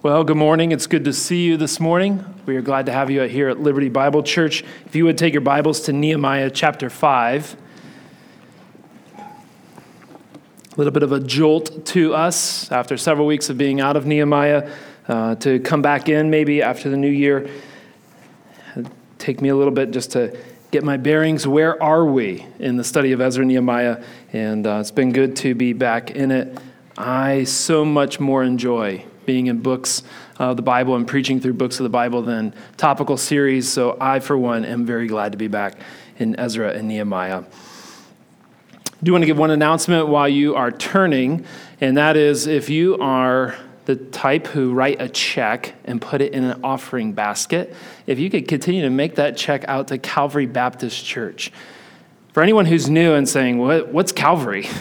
Well, good morning. It's good to see you this morning. We are glad to have you here at Liberty Bible Church. If you would take your Bibles to Nehemiah chapter 5. A little bit of a jolt to us after several weeks of being out of Nehemiah uh, to come back in maybe after the new year. It'd take me a little bit just to get my bearings. Where are we in the study of Ezra and Nehemiah? And uh, it's been good to be back in it. I so much more enjoy being in books of the Bible and preaching through books of the Bible than topical series. So I, for one, am very glad to be back in Ezra and Nehemiah. I do want to give one announcement while you are turning, and that is if you are the type who write a check and put it in an offering basket, if you could continue to make that check out to Calvary Baptist Church. For anyone who's new and saying, what, What's Calvary?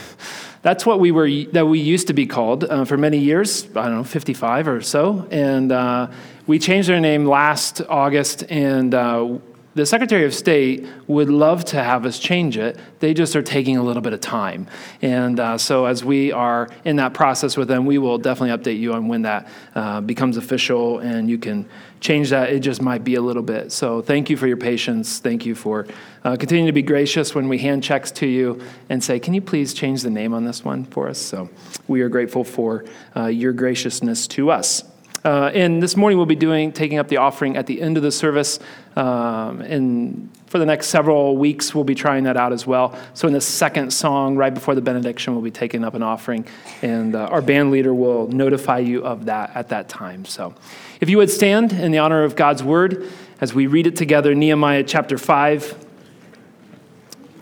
That's what we were that we used to be called uh, for many years. I don't know, 55 or so, and uh, we changed our name last August. And uh, the Secretary of State would love to have us change it. They just are taking a little bit of time. And uh, so, as we are in that process with them, we will definitely update you on when that uh, becomes official and you can change that. It just might be a little bit. So, thank you for your patience. Thank you for uh, continuing to be gracious when we hand checks to you and say, Can you please change the name on this one for us? So, we are grateful for uh, your graciousness to us. Uh, and this morning we'll be doing taking up the offering at the end of the service. Um, and for the next several weeks we'll be trying that out as well. So in the second song, right before the benediction, we'll be taking up an offering, and uh, our band leader will notify you of that at that time. So, if you would stand in the honor of God's word as we read it together, Nehemiah chapter five.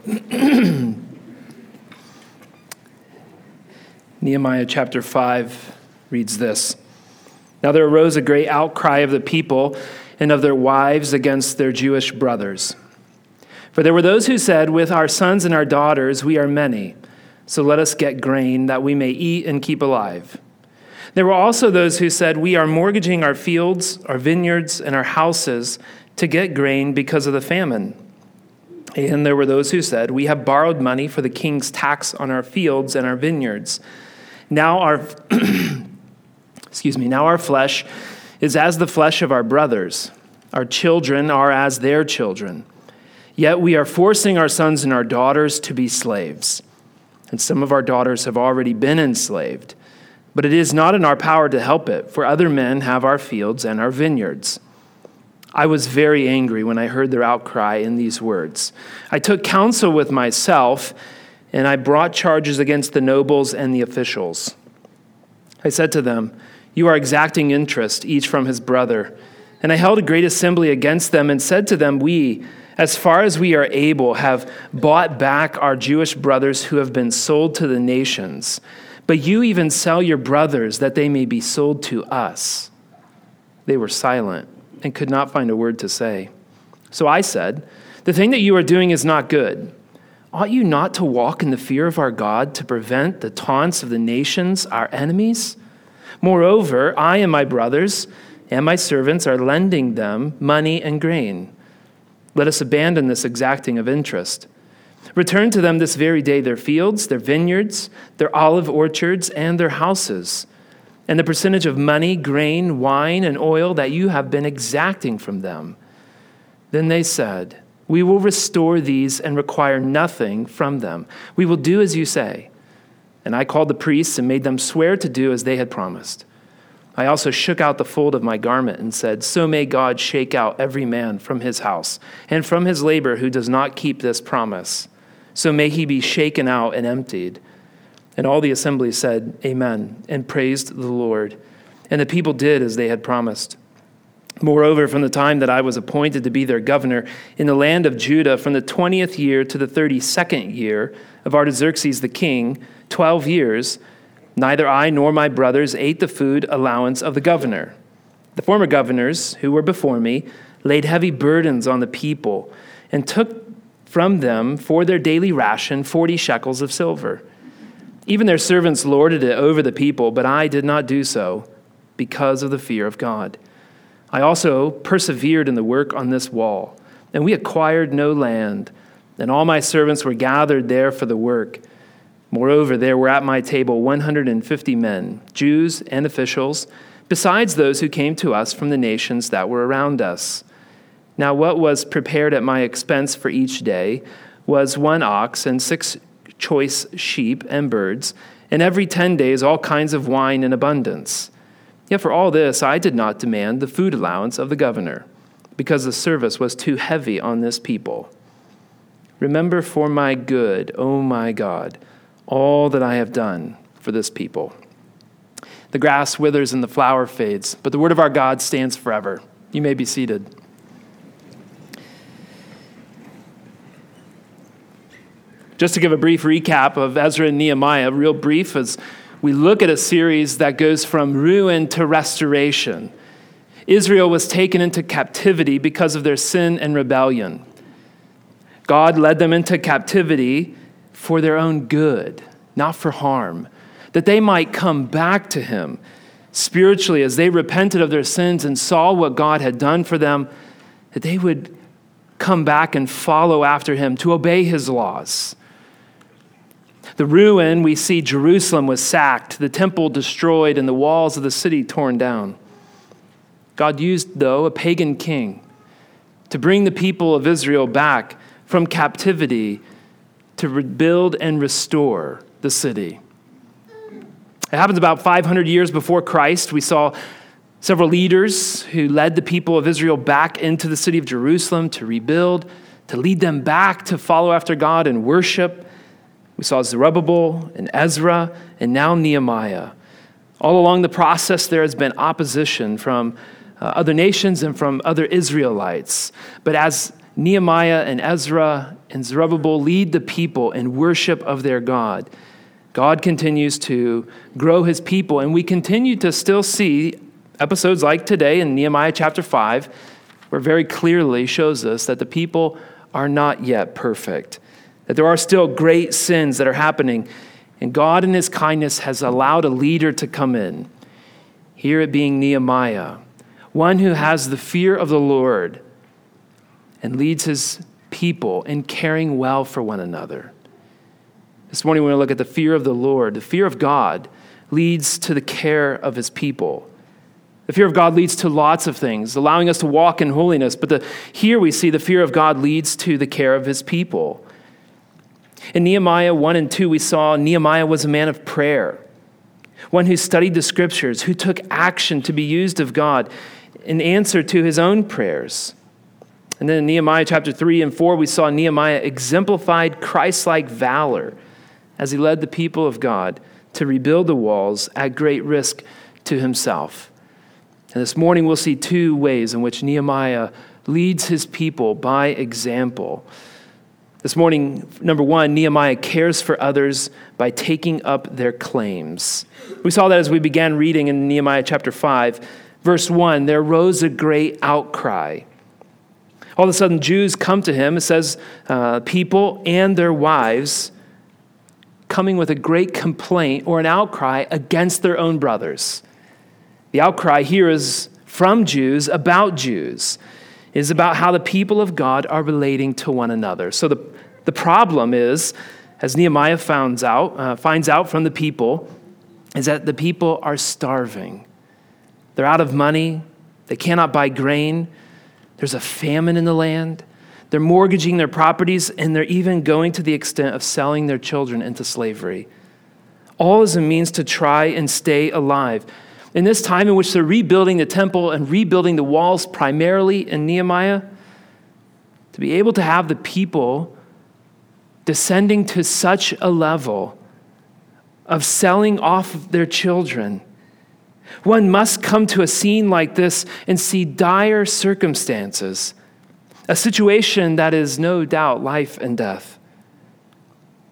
Nehemiah chapter 5 reads this. Now there arose a great outcry of the people and of their wives against their Jewish brothers. For there were those who said, With our sons and our daughters we are many, so let us get grain that we may eat and keep alive. There were also those who said, We are mortgaging our fields, our vineyards, and our houses to get grain because of the famine. And there were those who said, We have borrowed money for the king's tax on our fields and our vineyards. Now our excuse me, now our flesh is as the flesh of our brothers. Our children are as their children. Yet we are forcing our sons and our daughters to be slaves. And some of our daughters have already been enslaved. But it is not in our power to help it, for other men have our fields and our vineyards. I was very angry when I heard their outcry in these words. I took counsel with myself, and I brought charges against the nobles and the officials. I said to them, you are exacting interest, each from his brother. And I held a great assembly against them and said to them, We, as far as we are able, have bought back our Jewish brothers who have been sold to the nations. But you even sell your brothers that they may be sold to us. They were silent and could not find a word to say. So I said, The thing that you are doing is not good. Ought you not to walk in the fear of our God to prevent the taunts of the nations, our enemies? Moreover, I and my brothers and my servants are lending them money and grain. Let us abandon this exacting of interest. Return to them this very day their fields, their vineyards, their olive orchards, and their houses, and the percentage of money, grain, wine, and oil that you have been exacting from them. Then they said, We will restore these and require nothing from them. We will do as you say. And I called the priests and made them swear to do as they had promised. I also shook out the fold of my garment and said, So may God shake out every man from his house and from his labor who does not keep this promise. So may he be shaken out and emptied. And all the assembly said, Amen, and praised the Lord. And the people did as they had promised. Moreover, from the time that I was appointed to be their governor in the land of Judah, from the 20th year to the 32nd year of Artaxerxes the king, 12 years, neither I nor my brothers ate the food allowance of the governor. The former governors who were before me laid heavy burdens on the people and took from them for their daily ration 40 shekels of silver. Even their servants lorded it over the people, but I did not do so because of the fear of God. I also persevered in the work on this wall, and we acquired no land, and all my servants were gathered there for the work. Moreover, there were at my table 150 men, Jews and officials, besides those who came to us from the nations that were around us. Now, what was prepared at my expense for each day was one ox and six choice sheep and birds, and every ten days all kinds of wine in abundance. Yet for all this I did not demand the food allowance of the governor, because the service was too heavy on this people. Remember for my good, O my God, all that I have done for this people. The grass withers and the flower fades, but the word of our God stands forever. You may be seated. Just to give a brief recap of Ezra and Nehemiah, real brief, as we look at a series that goes from ruin to restoration. Israel was taken into captivity because of their sin and rebellion. God led them into captivity for their own good, not for harm, that they might come back to Him spiritually as they repented of their sins and saw what God had done for them, that they would come back and follow after Him to obey His laws. The ruin, we see Jerusalem was sacked, the temple destroyed, and the walls of the city torn down. God used, though, a pagan king to bring the people of Israel back from captivity to rebuild and restore the city. It happens about 500 years before Christ. We saw several leaders who led the people of Israel back into the city of Jerusalem to rebuild, to lead them back to follow after God and worship. We saw Zerubbabel and Ezra and now Nehemiah. All along the process, there has been opposition from uh, other nations and from other Israelites. But as Nehemiah and Ezra and Zerubbabel lead the people in worship of their God. God continues to grow his people, and we continue to still see episodes like today in Nehemiah chapter 5, where very clearly shows us that the people are not yet perfect, that there are still great sins that are happening, and God in his kindness has allowed a leader to come in. Here it being Nehemiah, one who has the fear of the Lord and leads his people in caring well for one another. This morning, we're going to look at the fear of the Lord. The fear of God leads to the care of his people. The fear of God leads to lots of things, allowing us to walk in holiness. But the, here we see the fear of God leads to the care of his people. In Nehemiah 1 and 2, we saw Nehemiah was a man of prayer, one who studied the scriptures, who took action to be used of God in answer to his own prayers. And then in Nehemiah chapter 3 and 4, we saw Nehemiah exemplified Christ like valor as he led the people of God to rebuild the walls at great risk to himself. And this morning, we'll see two ways in which Nehemiah leads his people by example. This morning, number one, Nehemiah cares for others by taking up their claims. We saw that as we began reading in Nehemiah chapter 5, verse 1 there rose a great outcry. All of a sudden, Jews come to him. It says, uh, people and their wives coming with a great complaint or an outcry against their own brothers. The outcry here is from Jews about Jews, it is about how the people of God are relating to one another. So the, the problem is, as Nehemiah finds out, uh, finds out from the people, is that the people are starving. They're out of money, they cannot buy grain. There's a famine in the land. They're mortgaging their properties, and they're even going to the extent of selling their children into slavery. All as a means to try and stay alive. In this time in which they're rebuilding the temple and rebuilding the walls primarily in Nehemiah, to be able to have the people descending to such a level of selling off their children one must come to a scene like this and see dire circumstances, a situation that is no doubt life and death.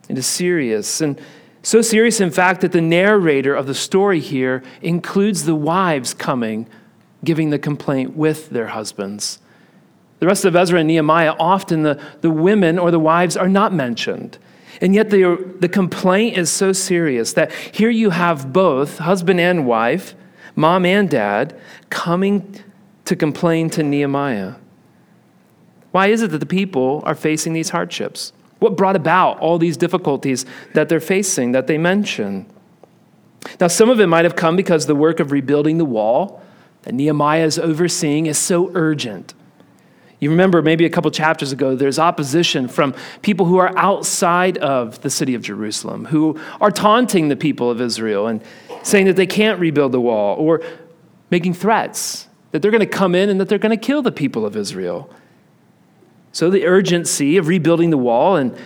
It is serious, and so serious, in fact, that the narrator of the story here includes the wives coming, giving the complaint with their husbands. The rest of Ezra and Nehemiah, often the, the women or the wives are not mentioned. And yet the, the complaint is so serious that here you have both, husband and wife, mom and dad, coming to complain to Nehemiah. Why is it that the people are facing these hardships? What brought about all these difficulties that they're facing, that they mention? Now, some of it might have come because the work of rebuilding the wall that Nehemiah is overseeing is so urgent. You remember maybe a couple chapters ago, there's opposition from people who are outside of the city of Jerusalem, who are taunting the people of Israel and saying that they can't rebuild the wall, or making threats that they're going to come in and that they're going to kill the people of Israel. So the urgency of rebuilding the wall, and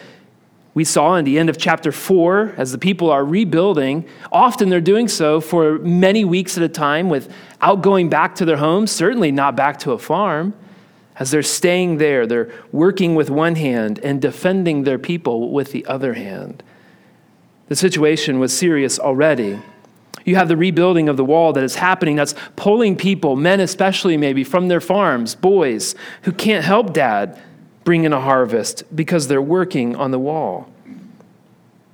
we saw in the end of chapter 4, as the people are rebuilding, often they're doing so for many weeks at a time without going back to their homes, certainly not back to a farm. As they're staying there, they're working with one hand and defending their people with the other hand. The situation was serious already. You have the rebuilding of the wall that is happening that's pulling people, men especially maybe, from their farms, boys who can't help dad bring in a harvest because they're working on the wall.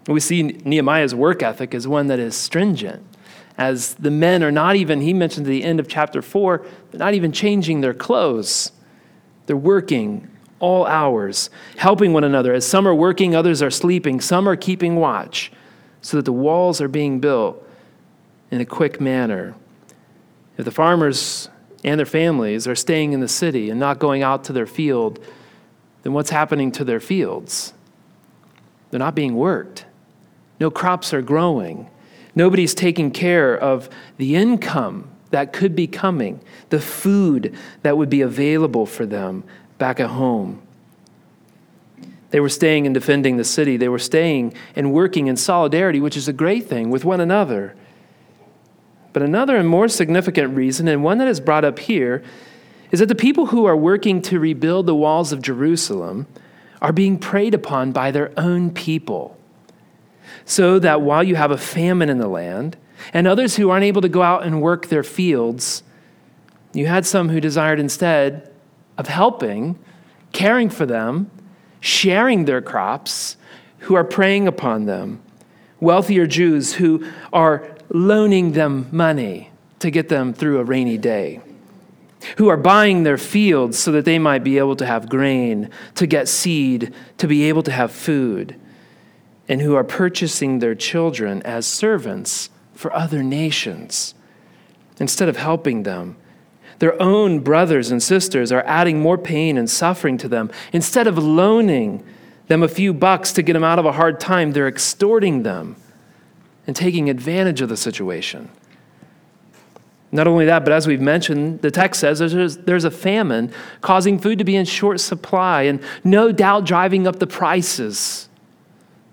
We see Nehemiah's work ethic as one that is stringent, as the men are not even, he mentioned at the end of chapter 4, they're not even changing their clothes. They're working all hours, helping one another. As some are working, others are sleeping, some are keeping watch, so that the walls are being built in a quick manner. If the farmers and their families are staying in the city and not going out to their field, then what's happening to their fields? They're not being worked. No crops are growing. Nobody's taking care of the income that could be coming, the food that would be available for them back at home. They were staying and defending the city. They were staying and working in solidarity, which is a great thing, with one another. But another and more significant reason, and one that is brought up here, is that the people who are working to rebuild the walls of Jerusalem are being preyed upon by their own people. So that while you have a famine in the land, and others who aren't able to go out and work their fields. You had some who desired instead of helping, caring for them, sharing their crops, who are preying upon them. Wealthier Jews who are loaning them money to get them through a rainy day. Who are buying their fields so that they might be able to have grain, to get seed, to be able to have food. And who are purchasing their children as servants for other nations instead of helping them. Their own brothers and sisters are adding more pain and suffering to them. Instead of loaning them a few bucks to get them out of a hard time, they're extorting them and taking advantage of the situation. Not only that, but as we've mentioned, the text says there's, there's a famine causing food to be in short supply and no doubt driving up the prices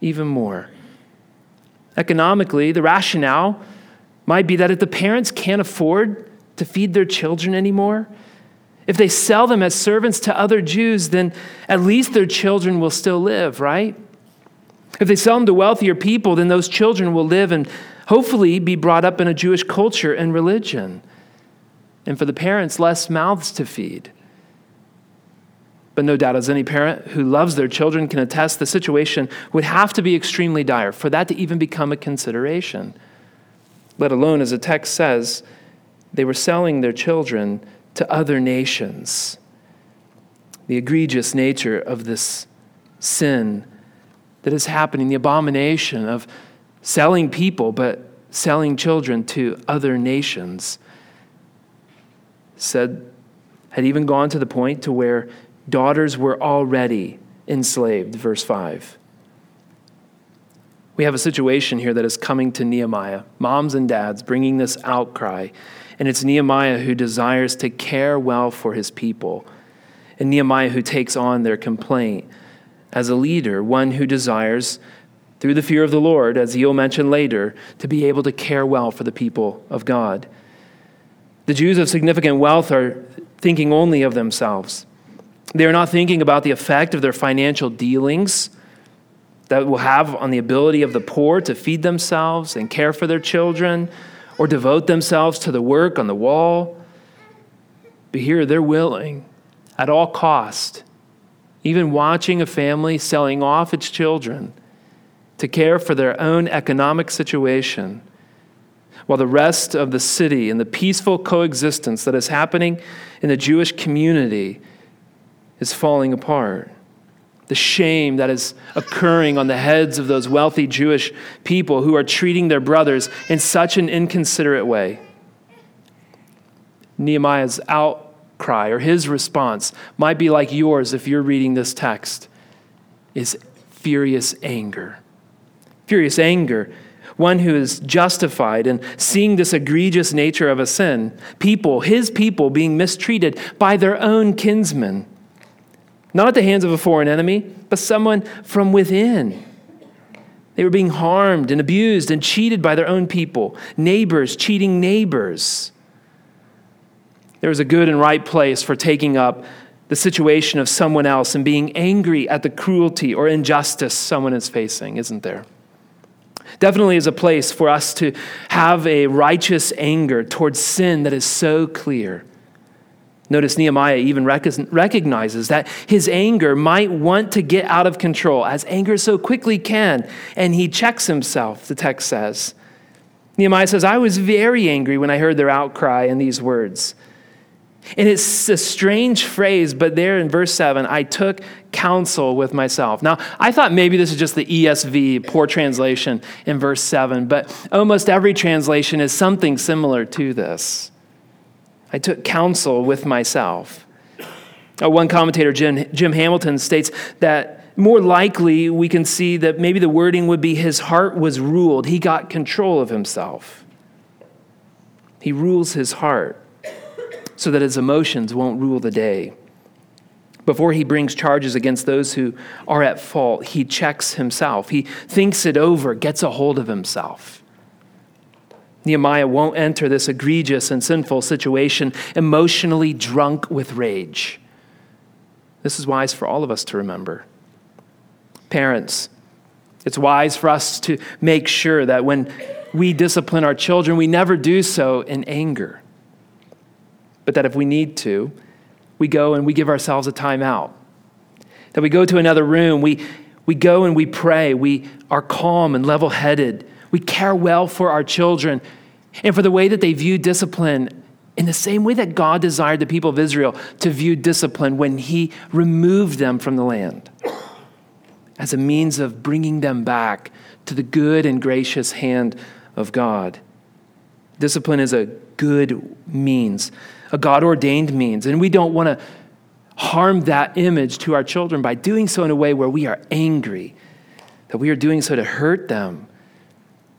even more. Economically, the rationale might be that if the parents can't afford to feed their children anymore, if they sell them as servants to other Jews, then at least their children will still live, right? If they sell them to wealthier people, then those children will live and hopefully be brought up in a Jewish culture and religion. And for the parents, less mouths to feed. But no doubt, as any parent who loves their children can attest, the situation would have to be extremely dire for that to even become a consideration. Let alone, as the text says, they were selling their children to other nations. The egregious nature of this sin that is happening, the abomination of selling people, but selling children to other nations, said, had even gone to the point to where daughters were already enslaved, verse 5. We have a situation here that is coming to Nehemiah, moms and dads bringing this outcry, and it's Nehemiah who desires to care well for his people, and Nehemiah who takes on their complaint as a leader, one who desires, through the fear of the Lord, as he'll mention later, to be able to care well for the people of God. The Jews of significant wealth are thinking only of themselves. They are not thinking about the effect of their financial dealings that will have on the ability of the poor to feed themselves and care for their children or devote themselves to the work on the wall. But here they're willing at all cost, even watching a family selling off its children to care for their own economic situation, while the rest of the city and the peaceful coexistence that is happening in the Jewish community is falling apart. the shame that is occurring on the heads of those wealthy Jewish people who are treating their brothers in such an inconsiderate way. Nehemiah's outcry or his response might be like yours if you're reading this text is furious anger. Furious anger one who is justified in seeing this egregious nature of a sin, people, his people, being mistreated by their own kinsmen not at the hands of a foreign enemy, but someone from within. They were being harmed and abused and cheated by their own people, neighbors cheating neighbors. There was a good and right place for taking up the situation of someone else and being angry at the cruelty or injustice someone is facing, isn't there? Definitely is a place for us to have a righteous anger towards sin that is so clear Notice Nehemiah even recognizes that his anger might want to get out of control, as anger so quickly can, and he checks himself, the text says. Nehemiah says, I was very angry when I heard their outcry and these words. And it's a strange phrase, but there in verse 7, I took counsel with myself. Now, I thought maybe this is just the ESV, poor translation in verse 7, but almost every translation is something similar to this. I took counsel with myself. Uh, one commentator, Jim, Jim Hamilton, states that more likely we can see that maybe the wording would be his heart was ruled. He got control of himself. He rules his heart so that his emotions won't rule the day. Before he brings charges against those who are at fault, he checks himself. He thinks it over, gets a hold of himself. Nehemiah won't enter this egregious and sinful situation emotionally drunk with rage. This is wise for all of us to remember. Parents, it's wise for us to make sure that when we discipline our children, we never do so in anger. But that if we need to, we go and we give ourselves a timeout. That we go to another room, we, we go and we pray, we are calm and level headed we care well for our children and for the way that they view discipline in the same way that God desired the people of Israel to view discipline when He removed them from the land as a means of bringing them back to the good and gracious hand of God. Discipline is a good means, a God ordained means, and we don't want to harm that image to our children by doing so in a way where we are angry, that we are doing so to hurt them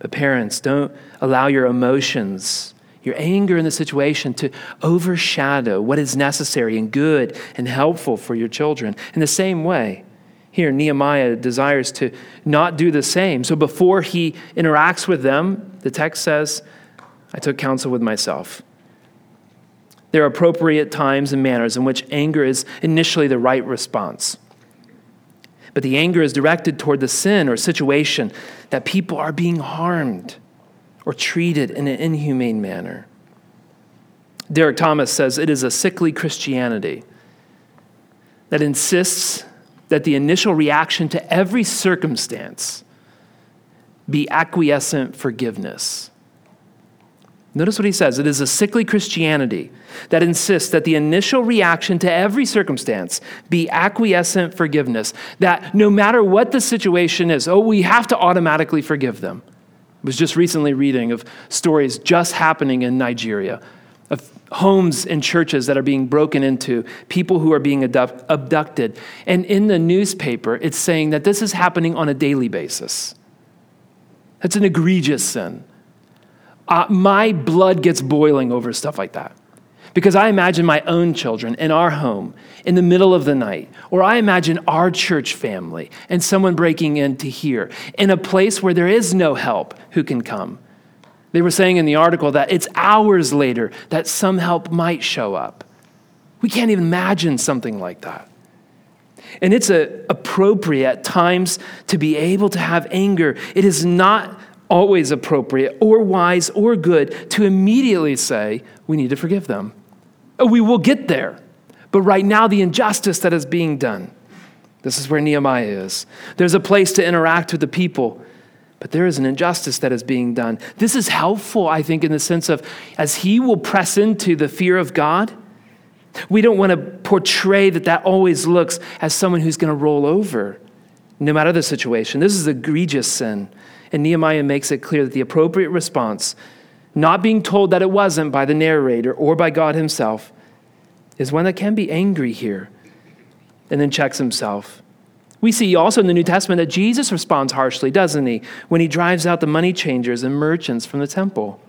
but parents, don't allow your emotions, your anger in the situation to overshadow what is necessary and good and helpful for your children. In the same way, here, Nehemiah desires to not do the same. So before he interacts with them, the text says, I took counsel with myself. There are appropriate times and manners in which anger is initially the right response but the anger is directed toward the sin or situation that people are being harmed or treated in an inhumane manner. Derek Thomas says it is a sickly Christianity that insists that the initial reaction to every circumstance be acquiescent forgiveness. Notice what he says. It is a sickly Christianity that insists that the initial reaction to every circumstance be acquiescent forgiveness. That no matter what the situation is, oh, we have to automatically forgive them. I was just recently reading of stories just happening in Nigeria of homes and churches that are being broken into, people who are being abducted. And in the newspaper, it's saying that this is happening on a daily basis. That's an egregious sin uh, my blood gets boiling over stuff like that. Because I imagine my own children in our home in the middle of the night, or I imagine our church family and someone breaking in to hear in a place where there is no help who can come. They were saying in the article that it's hours later that some help might show up. We can't even imagine something like that. And it's a, appropriate at times to be able to have anger. It is not always appropriate or wise or good to immediately say, we need to forgive them. Oh, we will get there. But right now, the injustice that is being done, this is where Nehemiah is. There's a place to interact with the people, but there is an injustice that is being done. This is helpful, I think, in the sense of as he will press into the fear of God, We don't want to portray that that always looks as someone who's going to roll over, no matter the situation. This is egregious sin. And Nehemiah makes it clear that the appropriate response, not being told that it wasn't by the narrator or by God himself, is one that can be angry here and then checks himself. We see also in the New Testament that Jesus responds harshly, doesn't he, when he drives out the money changers and merchants from the temple.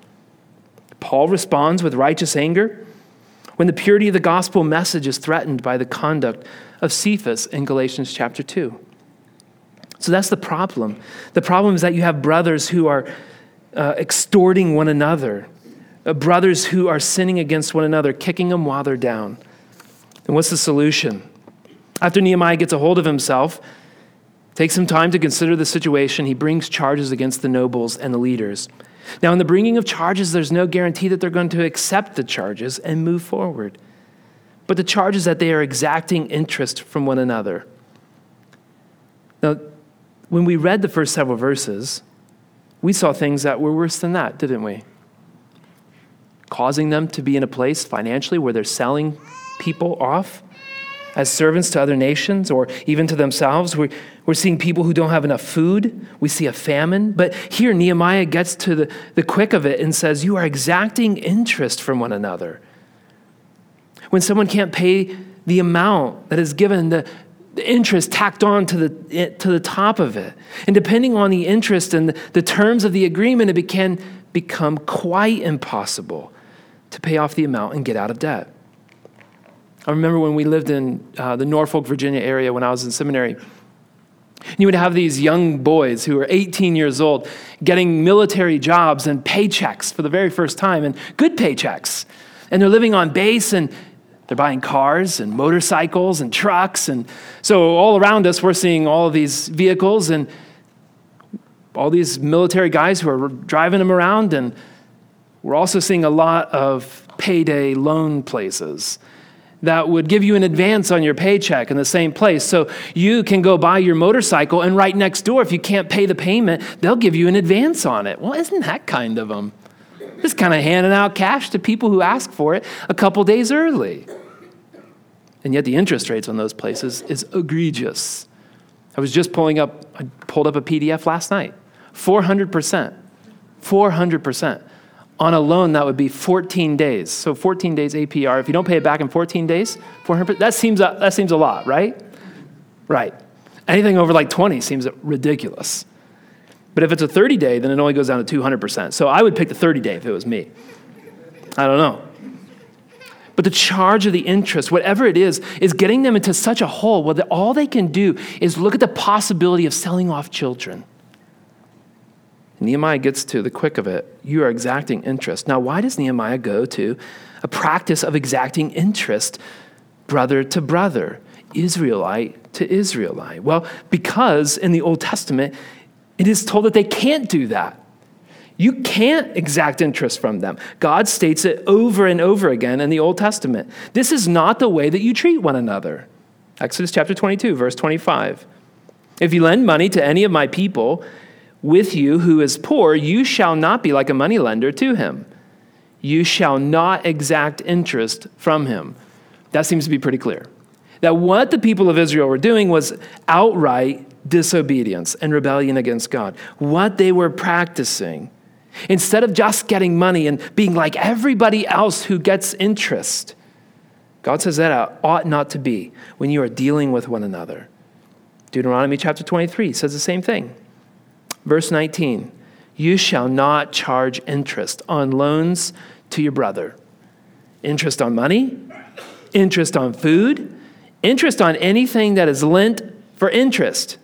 Paul responds with righteous anger when the purity of the gospel message is threatened by the conduct of Cephas in Galatians chapter 2. So that's the problem. The problem is that you have brothers who are uh, extorting one another, uh, brothers who are sinning against one another, kicking them while they're down. And what's the solution? After Nehemiah gets a hold of himself, takes some time to consider the situation, he brings charges against the nobles and the leaders. Now, in the bringing of charges, there's no guarantee that they're going to accept the charges and move forward. But the charge is that they are exacting interest from one another. Now, when we read the first several verses, we saw things that were worse than that, didn't we? Causing them to be in a place financially where they're selling people off as servants to other nations or even to themselves. We're, we're seeing people who don't have enough food. We see a famine. But here, Nehemiah gets to the, the quick of it and says, You are exacting interest from one another. When someone can't pay the amount that is given, the, interest tacked on to the, to the top of it. And depending on the interest and the, terms of the agreement, it can become quite impossible to pay off the amount and get out of debt. I remember when we lived in uh, the Norfolk, Virginia area when I was in seminary. You would have these young boys who were 18 years old getting military jobs and paychecks for the very first time, and good paychecks. And they're living on base and they're buying cars and motorcycles and trucks. And so, all around us, we're seeing all of these vehicles and all these military guys who are driving them around. And we're also seeing a lot of payday loan places that would give you an advance on your paycheck in the same place. So you can go buy your motorcycle, and right next door, if you can't pay the payment, they'll give you an advance on it. Well, isn't that kind of them? Just kind of handing out cash to people who ask for it a couple days early. And yet the interest rates on those places is egregious. I was just pulling up, I pulled up a PDF last night. 400%. 400% on a loan that would be 14 days. So 14 days APR. If you don't pay it back in 14 days, 400 that seems a, that seems a lot, right? Right. Anything over like 20 seems ridiculous. But if it's a 30 day, then it only goes down to 200%. So I would pick the 30 day if it was me. I don't know. But the charge of the interest, whatever it is, is getting them into such a hole where all they can do is look at the possibility of selling off children. Nehemiah gets to the quick of it. You are exacting interest. Now, why does Nehemiah go to a practice of exacting interest brother to brother, Israelite to Israelite? Well, because in the Old Testament, it is told that they can't do that. You can't exact interest from them. God states it over and over again in the Old Testament. This is not the way that you treat one another. Exodus chapter 22, verse 25. If you lend money to any of my people, with you who is poor, you shall not be like a moneylender to him. You shall not exact interest from him. That seems to be pretty clear. That what the people of Israel were doing was outright disobedience and rebellion against God. What they were practicing, instead of just getting money and being like everybody else who gets interest, God says that uh, ought not to be when you are dealing with one another. Deuteronomy chapter 23 says the same thing. Verse 19 You shall not charge interest on loans to your brother. Interest on money, interest on food, interest on anything that is lent for interest.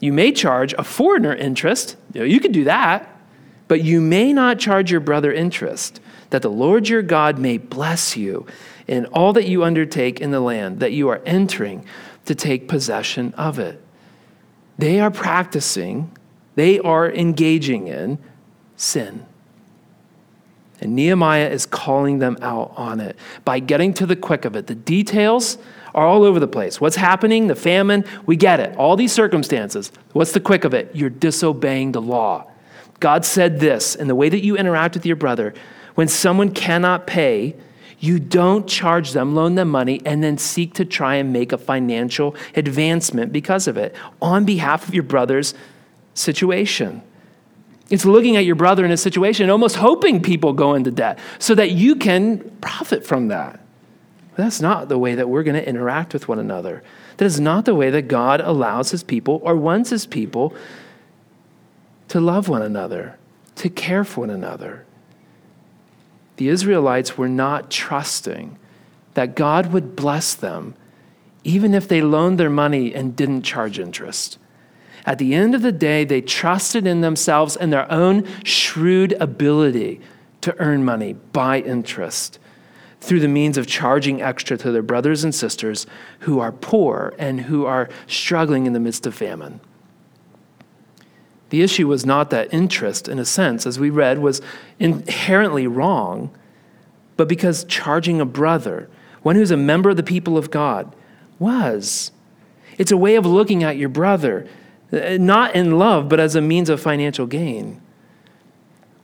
You may charge a foreigner interest. You, know, you could do that. But you may not charge your brother interest, that the Lord your God may bless you in all that you undertake in the land that you are entering to take possession of it. They are practicing they are engaging in sin. And Nehemiah is calling them out on it by getting to the quick of it. The details are all over the place. What's happening? The famine, we get it. All these circumstances. What's the quick of it? You're disobeying the law. God said this, in the way that you interact with your brother, when someone cannot pay, You don't charge them, loan them money, and then seek to try and make a financial advancement because of it on behalf of your brother's situation. It's looking at your brother in a situation and almost hoping people go into debt so that you can profit from that. But that's not the way that we're going to interact with one another. That is not the way that God allows his people or wants his people to love one another, to care for one another. The Israelites were not trusting that God would bless them even if they loaned their money and didn't charge interest. At the end of the day, they trusted in themselves and their own shrewd ability to earn money by interest through the means of charging extra to their brothers and sisters who are poor and who are struggling in the midst of famine. The issue was not that interest, in a sense, as we read, was inherently wrong, but because charging a brother, one who's a member of the people of God, was. It's a way of looking at your brother, uh, not in love, but as a means of financial gain.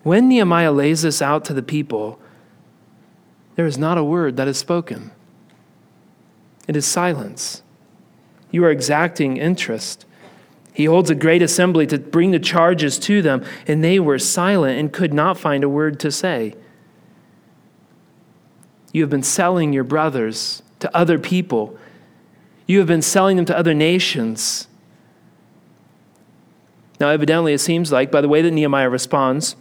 When Nehemiah lays this out to the people, there is not a word that is spoken. It is silence. You are exacting interest. He holds a great assembly to bring the charges to them, and they were silent and could not find a word to say. You have been selling your brothers to other people, you have been selling them to other nations. Now, evidently, it seems like, by the way that Nehemiah responds,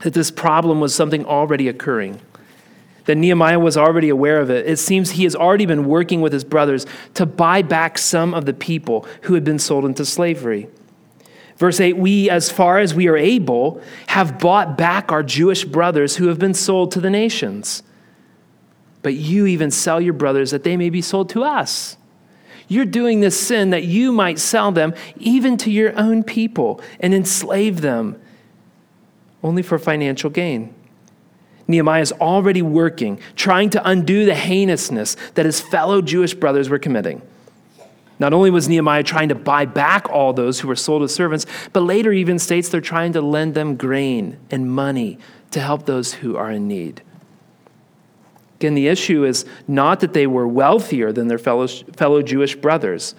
that this problem was something already occurring that Nehemiah was already aware of it. It seems he has already been working with his brothers to buy back some of the people who had been sold into slavery. Verse 8 We, as far as we are able, have bought back our Jewish brothers who have been sold to the nations. But you even sell your brothers that they may be sold to us. You're doing this sin that you might sell them even to your own people and enslave them only for financial gain. Nehemiah is already working, trying to undo the heinousness that his fellow Jewish brothers were committing. Not only was Nehemiah trying to buy back all those who were sold as servants, but later even states they're trying to lend them grain and money to help those who are in need. Again, the issue is not that they were wealthier than their fellow, fellow Jewish brothers.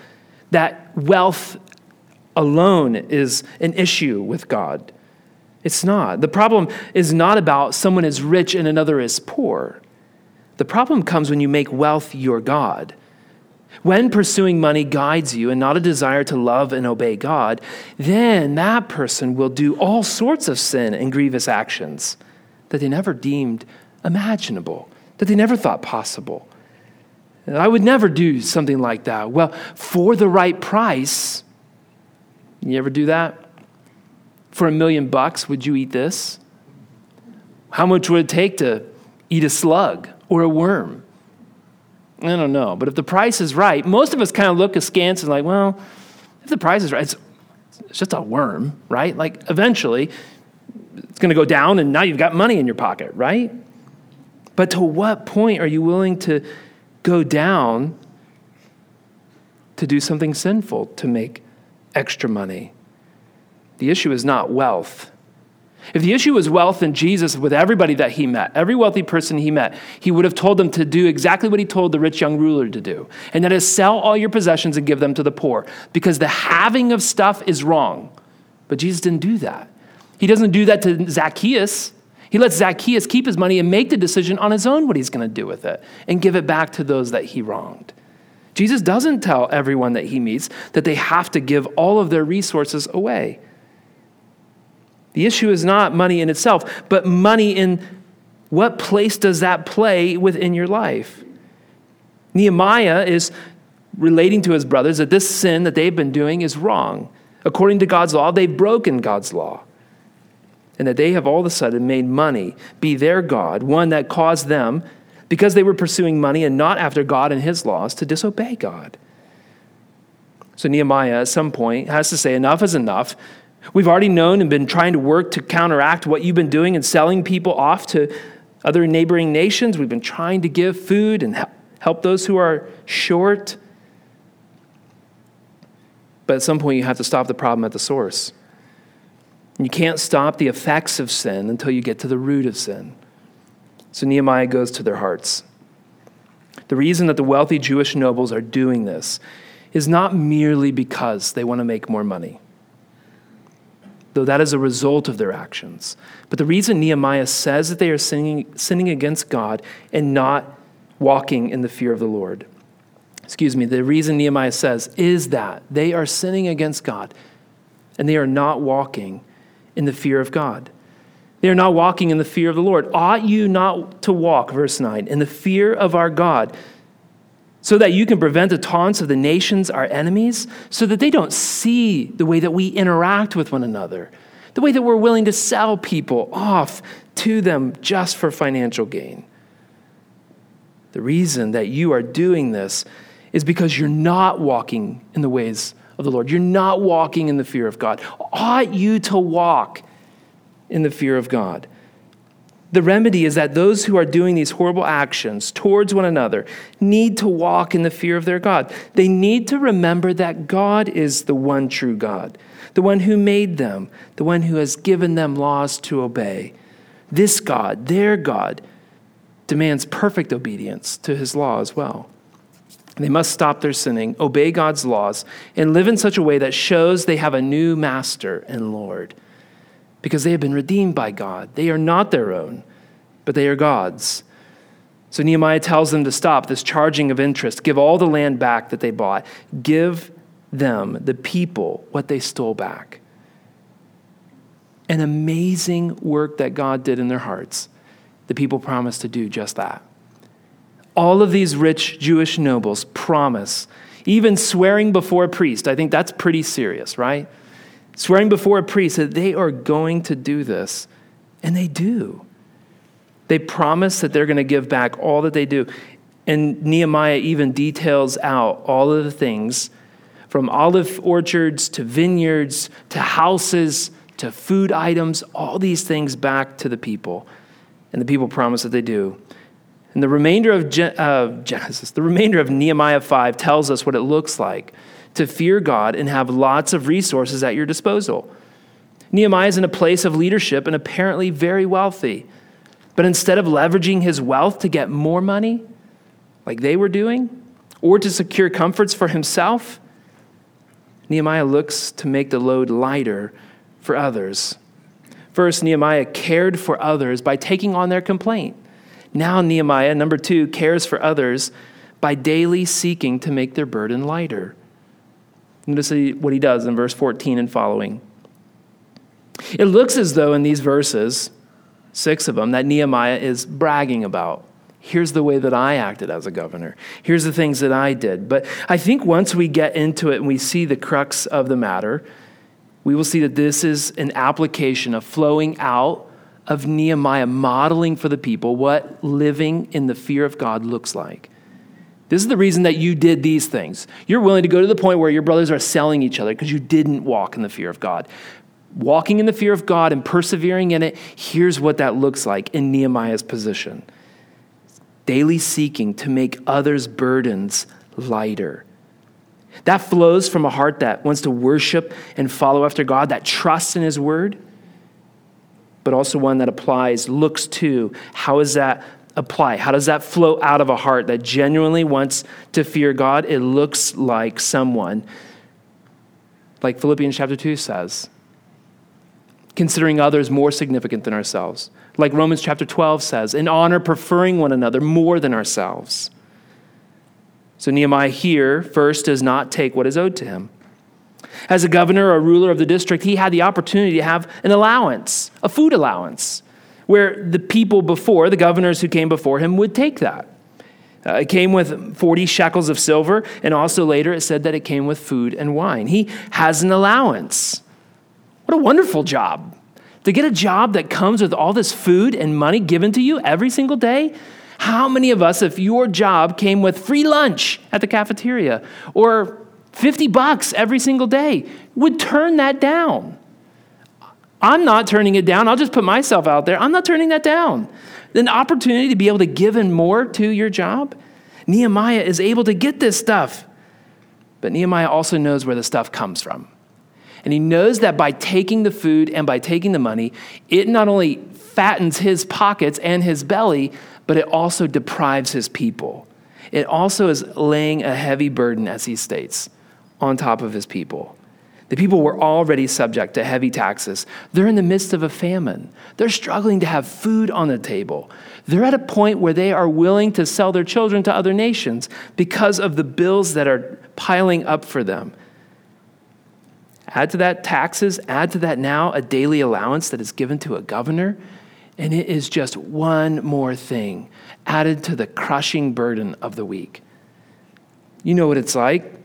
That wealth alone is an issue with God. It's not. The problem is not about someone is rich and another is poor. The problem comes when you make wealth your God. When pursuing money guides you and not a desire to love and obey God, then that person will do all sorts of sin and grievous actions that they never deemed imaginable, that they never thought possible. I would never do something like that. Well, for the right price, you ever do that? For a million bucks, would you eat this? How much would it take to eat a slug or a worm? I don't know. But if the price is right, most of us kind of look askance and like, well, if the price is right, it's, it's just a worm, right? Like eventually it's going to go down and now you've got money in your pocket, right? But to what point are you willing to go down to do something sinful to make extra money? The issue is not wealth. If the issue was wealth, then Jesus, with everybody that he met, every wealthy person he met, he would have told them to do exactly what he told the rich young ruler to do. And that is sell all your possessions and give them to the poor. Because the having of stuff is wrong. But Jesus didn't do that. He doesn't do that to Zacchaeus. He lets Zacchaeus keep his money and make the decision on his own what he's going to do with it and give it back to those that he wronged. Jesus doesn't tell everyone that he meets that they have to give all of their resources away. The issue is not money in itself, but money in what place does that play within your life? Nehemiah is relating to his brothers that this sin that they've been doing is wrong. According to God's law, they've broken God's law. And that they have all of a sudden made money be their God, one that caused them, because they were pursuing money and not after God and his laws, to disobey God. So Nehemiah, at some point, has to say, enough is enough. We've already known and been trying to work to counteract what you've been doing and selling people off to other neighboring nations. We've been trying to give food and help those who are short. But at some point, you have to stop the problem at the source. You can't stop the effects of sin until you get to the root of sin. So Nehemiah goes to their hearts. The reason that the wealthy Jewish nobles are doing this is not merely because they want to make more money, though that is a result of their actions. But the reason Nehemiah says that they are sinning, sinning against God and not walking in the fear of the Lord. Excuse me, the reason Nehemiah says is that they are sinning against God and they are not walking in the fear of God. They are not walking in the fear of the Lord. Ought you not to walk, verse 9, in the fear of our God, so that you can prevent the taunts of the nations, our enemies, so that they don't see the way that we interact with one another, the way that we're willing to sell people off to them just for financial gain. The reason that you are doing this is because you're not walking in the ways of the Lord. You're not walking in the fear of God. Ought you to walk in the fear of God. The remedy is that those who are doing these horrible actions towards one another need to walk in the fear of their God. They need to remember that God is the one true God, the one who made them, the one who has given them laws to obey. This God, their God, demands perfect obedience to his law as well. They must stop their sinning, obey God's laws, and live in such a way that shows they have a new master and Lord because they have been redeemed by God. They are not their own, but they are God's. So Nehemiah tells them to stop this charging of interest, give all the land back that they bought, give them, the people, what they stole back. An amazing work that God did in their hearts. The people promised to do just that. All of these rich Jewish nobles promise, even swearing before a priest. I think that's pretty serious, right? Swearing before a priest that they are going to do this. And they do. They promise that they're going to give back all that they do. And Nehemiah even details out all of the things from olive orchards to vineyards to houses to food items, all these things back to the people. And the people promise that they do. And the remainder of uh, Genesis, the remainder of Nehemiah 5 tells us what it looks like to fear God and have lots of resources at your disposal. Nehemiah is in a place of leadership and apparently very wealthy. But instead of leveraging his wealth to get more money, like they were doing, or to secure comforts for himself, Nehemiah looks to make the load lighter for others. First, Nehemiah cared for others by taking on their complaint. Now, Nehemiah, number two, cares for others by daily seeking to make their burden lighter. Notice what he does in verse 14 and following. It looks as though in these verses, six of them, that Nehemiah is bragging about. Here's the way that I acted as a governor. Here's the things that I did. But I think once we get into it and we see the crux of the matter, we will see that this is an application of flowing out of Nehemiah modeling for the people what living in the fear of God looks like. This is the reason that you did these things. You're willing to go to the point where your brothers are selling each other because you didn't walk in the fear of God. Walking in the fear of God and persevering in it, here's what that looks like in Nehemiah's position daily seeking to make others' burdens lighter. That flows from a heart that wants to worship and follow after God, that trusts in His word, but also one that applies, looks to how is that apply? How does that flow out of a heart that genuinely wants to fear God? It looks like someone, like Philippians chapter 2 says, considering others more significant than ourselves. Like Romans chapter 12 says, in honor, preferring one another more than ourselves. So Nehemiah here first does not take what is owed to him. As a governor or ruler of the district, he had the opportunity to have an allowance, a food allowance where the people before, the governors who came before him, would take that. Uh, it came with 40 shekels of silver, and also later it said that it came with food and wine. He has an allowance. What a wonderful job. To get a job that comes with all this food and money given to you every single day. How many of us, if your job came with free lunch at the cafeteria or 50 bucks every single day, would turn that down? I'm not turning it down. I'll just put myself out there. I'm not turning that down. An opportunity to be able to give in more to your job. Nehemiah is able to get this stuff. But Nehemiah also knows where the stuff comes from. And he knows that by taking the food and by taking the money, it not only fattens his pockets and his belly, but it also deprives his people. It also is laying a heavy burden, as he states, on top of his people. The people were already subject to heavy taxes. They're in the midst of a famine. They're struggling to have food on the table. They're at a point where they are willing to sell their children to other nations because of the bills that are piling up for them. Add to that taxes, add to that now a daily allowance that is given to a governor, and it is just one more thing added to the crushing burden of the week. You know what it's like.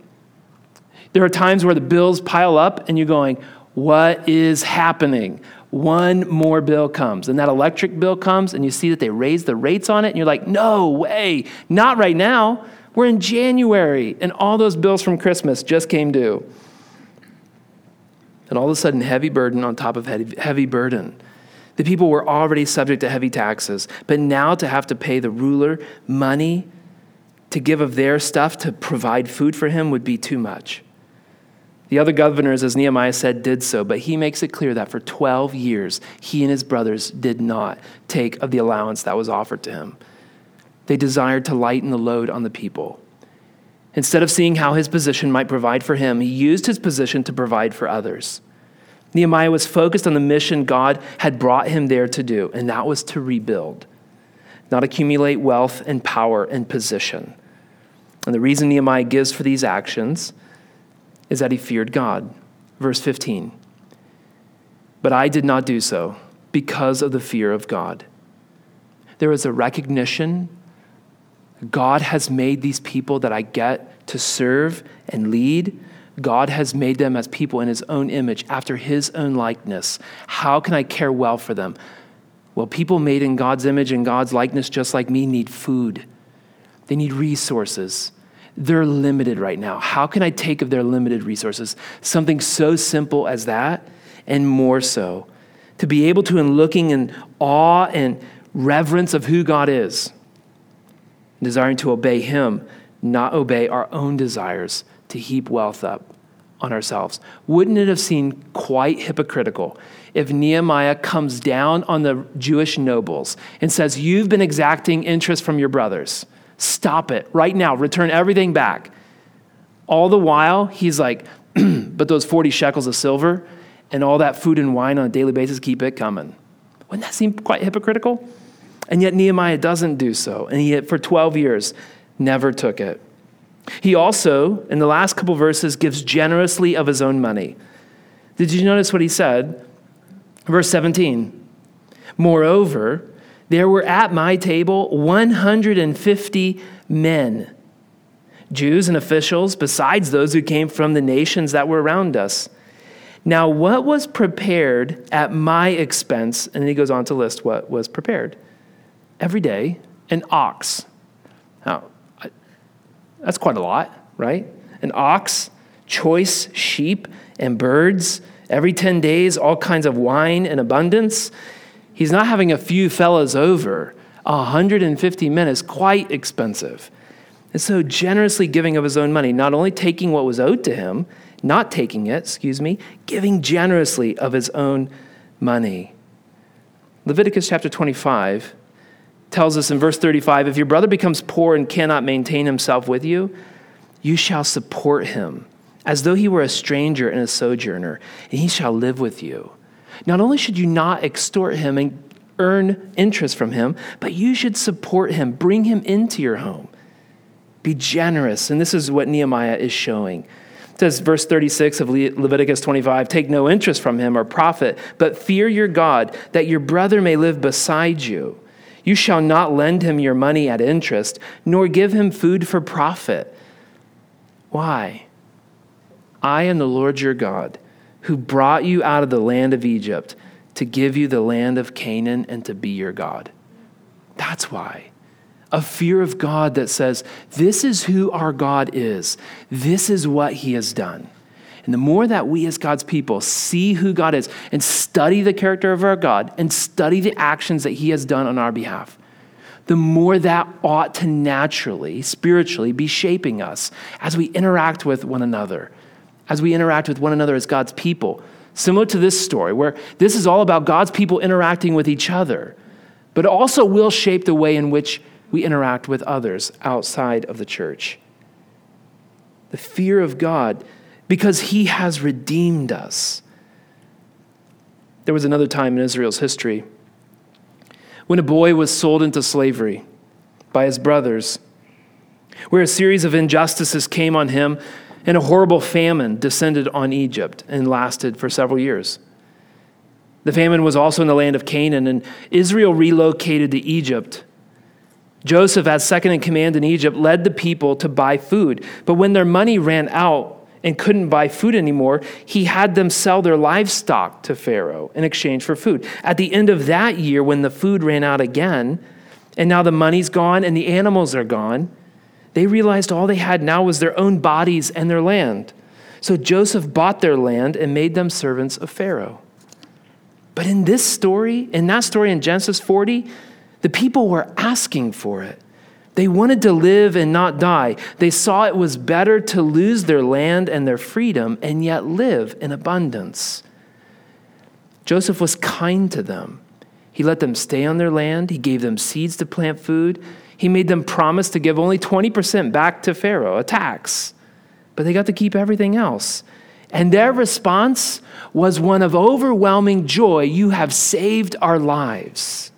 There are times where the bills pile up and you're going, What is happening? One more bill comes, and that electric bill comes, and you see that they raise the rates on it, and you're like, No way, not right now. We're in January, and all those bills from Christmas just came due. And all of a sudden, heavy burden on top of heavy, burden. The people were already subject to heavy taxes, but now to have to pay the ruler money to give of their stuff to provide food for him would be too much. The other governors, as Nehemiah said, did so, but he makes it clear that for 12 years, he and his brothers did not take of the allowance that was offered to him. They desired to lighten the load on the people. Instead of seeing how his position might provide for him, he used his position to provide for others. Nehemiah was focused on the mission God had brought him there to do, and that was to rebuild, not accumulate wealth and power and position. And the reason Nehemiah gives for these actions is that he feared God. Verse 15. But I did not do so because of the fear of God. There is a recognition God has made these people that I get to serve and lead God has made them as people in his own image, after his own likeness. How can I care well for them? Well, people made in God's image and God's likeness, just like me, need food. They need resources. They're limited right now. How can I take of their limited resources? Something so simple as that, and more so. To be able to, in looking in awe and reverence of who God is, desiring to obey Him, not obey our own desires to heap wealth up on ourselves. Wouldn't it have seemed quite hypocritical if Nehemiah comes down on the Jewish nobles and says, You've been exacting interest from your brothers. Stop it right now. Return everything back. All the while, he's like, But those 40 shekels of silver and all that food and wine on a daily basis, keep it coming. Wouldn't that seem quite hypocritical? And yet Nehemiah doesn't do so. And he, for 12 years, never took it. He also, in the last couple verses, gives generously of his own money. Did you notice what he said? Verse 17 Moreover, there were at my table 150 men, Jews and officials, besides those who came from the nations that were around us. Now, what was prepared at my expense? And then he goes on to list what was prepared. Every day, an ox. Now, that's quite a lot, right? An ox, choice sheep, and birds. Every 10 days, all kinds of wine in abundance. He's not having a few fellows over. 150 men is quite expensive. And so, generously giving of his own money, not only taking what was owed to him, not taking it, excuse me, giving generously of his own money. Leviticus chapter 25 tells us in verse 35 if your brother becomes poor and cannot maintain himself with you, you shall support him as though he were a stranger and a sojourner, and he shall live with you. Not only should you not extort him and earn interest from him, but you should support him, bring him into your home. Be generous. And this is what Nehemiah is showing. It says, verse 36 of Leviticus 25 Take no interest from him or profit, but fear your God, that your brother may live beside you. You shall not lend him your money at interest, nor give him food for profit. Why? I am the Lord your God, who brought you out of the land of Egypt to give you the land of Canaan and to be your God. That's why. A fear of God that says, This is who our God is, this is what he has done. And the more that we as God's people see who God is and study the character of our God and study the actions that He has done on our behalf, the more that ought to naturally, spiritually, be shaping us as we interact with one another, as we interact with one another as God's people, similar to this story, where this is all about God's people interacting with each other, but it also will shape the way in which we interact with others outside of the church. The fear of God, because He has redeemed us. There was another time in Israel's history when a boy was sold into slavery by his brothers, where a series of injustices came on him and a horrible famine descended on Egypt and lasted for several years. The famine was also in the land of Canaan, and Israel relocated to Egypt. Joseph, as second in command in Egypt, led the people to buy food. But when their money ran out and couldn't buy food anymore, he had them sell their livestock to Pharaoh in exchange for food. At the end of that year, when the food ran out again, and now the money's gone and the animals are gone, they realized all they had now was their own bodies and their land. So Joseph bought their land and made them servants of Pharaoh. But in this story, in that story in Genesis 40, the people were asking for it. They wanted to live and not die. They saw it was better to lose their land and their freedom and yet live in abundance. Joseph was kind to them. He let them stay on their land, he gave them seeds to plant food, he made them promise to give only 20% back to Pharaoh, a tax. But they got to keep everything else. And their response was one of overwhelming joy You have saved our lives.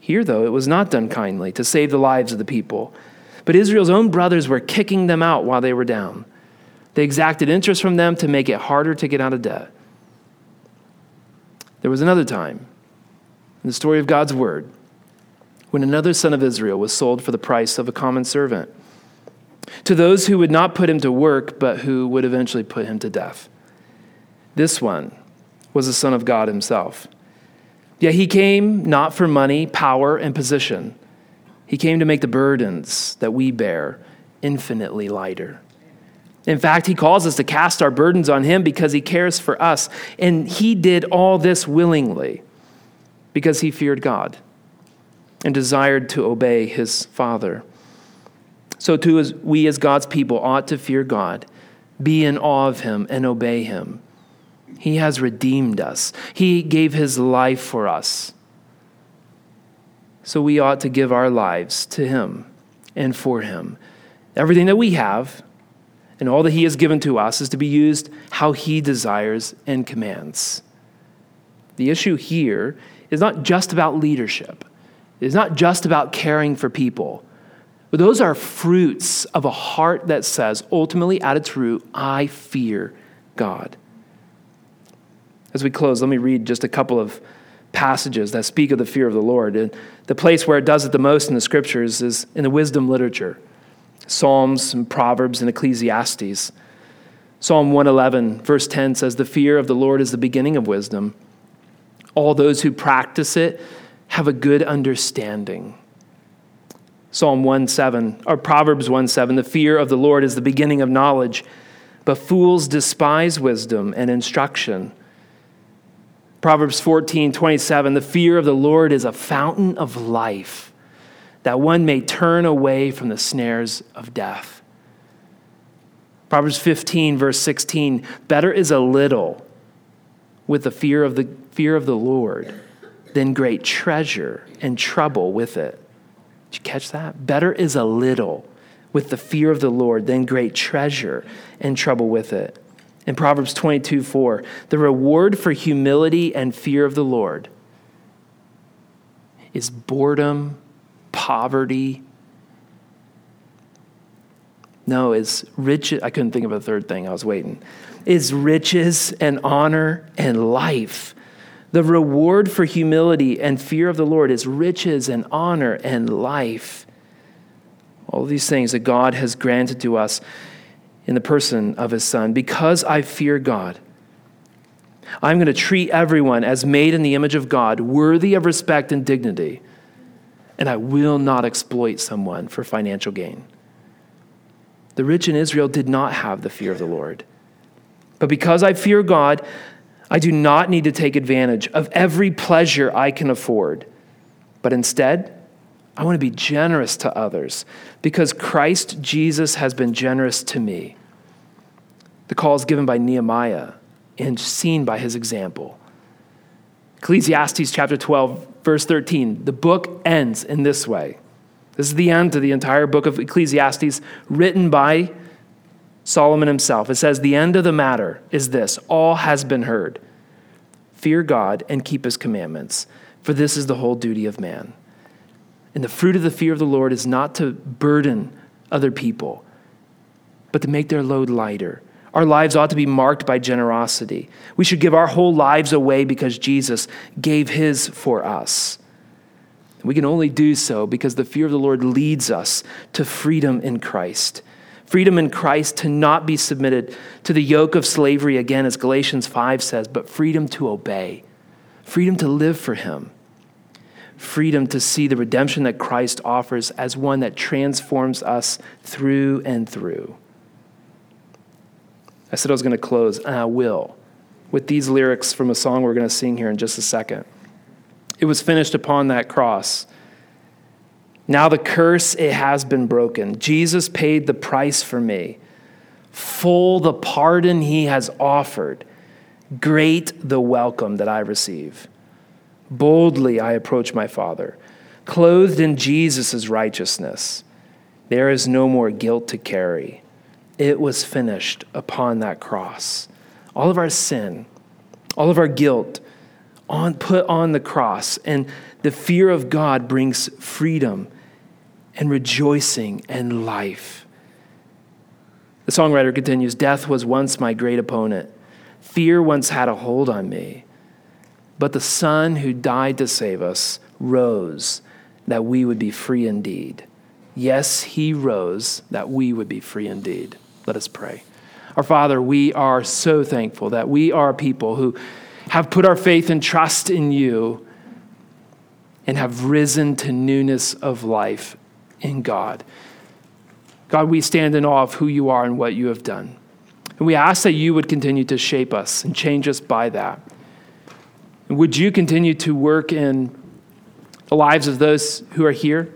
Here, though, it was not done kindly to save the lives of the people. But Israel's own brothers were kicking them out while they were down. They exacted interest from them to make it harder to get out of debt. There was another time in the story of God's word when another son of Israel was sold for the price of a common servant to those who would not put him to work, but who would eventually put him to death. This one was the Son of God himself. Yet he came not for money, power, and position. He came to make the burdens that we bear infinitely lighter. In fact, he calls us to cast our burdens on him because he cares for us. And he did all this willingly because he feared God and desired to obey his Father. So, too, as we as God's people ought to fear God, be in awe of him, and obey him. He has redeemed us, he gave his life for us. So, we ought to give our lives to him and for him. Everything that we have and all that he has given to us is to be used how he desires and commands. The issue here is not just about leadership. It's not just about caring for people, but those are fruits of a heart that says, ultimately, at its root, I fear God. As we close, let me read just a couple of passages that speak of the fear of the Lord. And the place where it does it the most in the scriptures is in the wisdom literature Psalms and Proverbs and Ecclesiastes. Psalm 111, verse 10 says, The fear of the Lord is the beginning of wisdom. All those who practice it have a good understanding. Psalm 1 7, or Proverbs 1 7, the fear of the Lord is the beginning of knowledge, but fools despise wisdom and instruction. Proverbs 14 27, the fear of the Lord is a fountain of life, that one may turn away from the snares of death. Proverbs 15, verse 16, better is a little with the fear of the fear of the Lord than great treasure and trouble with it. Did you catch that? Better is a little with the fear of the Lord than great treasure and trouble with it. In Proverbs 22 4, the reward for humility and fear of the Lord is boredom, poverty. No, is rich. I couldn't think of a third thing. I was waiting. Is riches and honor and life. The reward for humility and fear of the Lord is riches and honor and life. All these things that God has granted to us in the person of his Son. Because I fear God, I'm going to treat everyone as made in the image of God, worthy of respect and dignity, and I will not exploit someone for financial gain. The rich in Israel did not have the fear of the Lord. But because I fear God, I do not need to take advantage of every pleasure I can afford, but instead, I want to be generous to others because Christ Jesus has been generous to me. The call is given by Nehemiah and seen by his example. Ecclesiastes chapter 12, verse 13, the book ends in this way. This is the end of the entire book of Ecclesiastes, written by Solomon himself. It says, The end of the matter is this all has been heard. Fear God and keep his commandments, for this is the whole duty of man. And the fruit of the fear of the Lord is not to burden other people, but to make their load lighter. Our lives ought to be marked by generosity. We should give our whole lives away because Jesus gave his for us. We can only do so because the fear of the Lord leads us to freedom in Christ. Freedom in Christ to not be submitted to the yoke of slavery, again, as Galatians 5 says, but freedom to obey, freedom to live for Him, freedom to see the redemption that Christ offers as one that transforms us through and through. I said I was going to close, and I will, with these lyrics from a song we're going to sing here in just a second. It was finished upon that cross. Now the curse, it has been broken. Jesus paid the price for me. Full the pardon he has offered. Great the welcome that I receive. Boldly I approach my Father, clothed in Jesus' righteousness. There is no more guilt to carry. It was finished upon that cross. All of our sin, all of our guilt, on, put on the cross. And the fear of God brings freedom and rejoicing and life. The songwriter continues Death was once my great opponent. Fear once had a hold on me. But the Son who died to save us rose that we would be free indeed. Yes, he rose that we would be free indeed. Let us pray. Our Father, we are so thankful that we are people who have put our faith and trust in you and have risen to newness of life in God. God, we stand in awe of who you are and what you have done. And we ask that you would continue to shape us and change us by that. And would you continue to work in the lives of those who are here?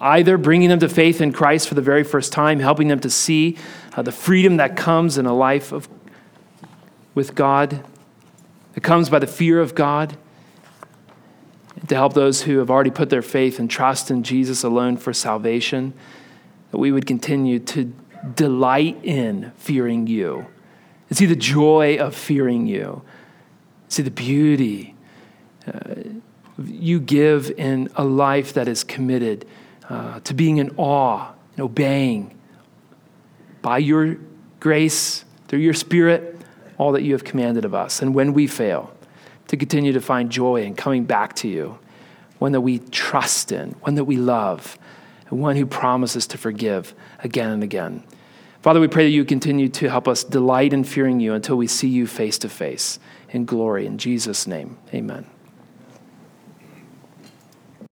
either bringing them to faith in Christ for the very first time, helping them to see uh, the freedom that comes in a life of, with God, that comes by the fear of God, to help those who have already put their faith and trust in Jesus alone for salvation, that we would continue to delight in fearing you, and see the joy of fearing you, see the beauty. Uh, you give in a life that is committed uh, to being in awe and obeying by your grace, through your spirit, all that you have commanded of us. And when we fail, to continue to find joy in coming back to you, one that we trust in, one that we love, and one who promises to forgive again and again. Father, we pray that you continue to help us delight in fearing you until we see you face to face in glory. In Jesus' name, amen.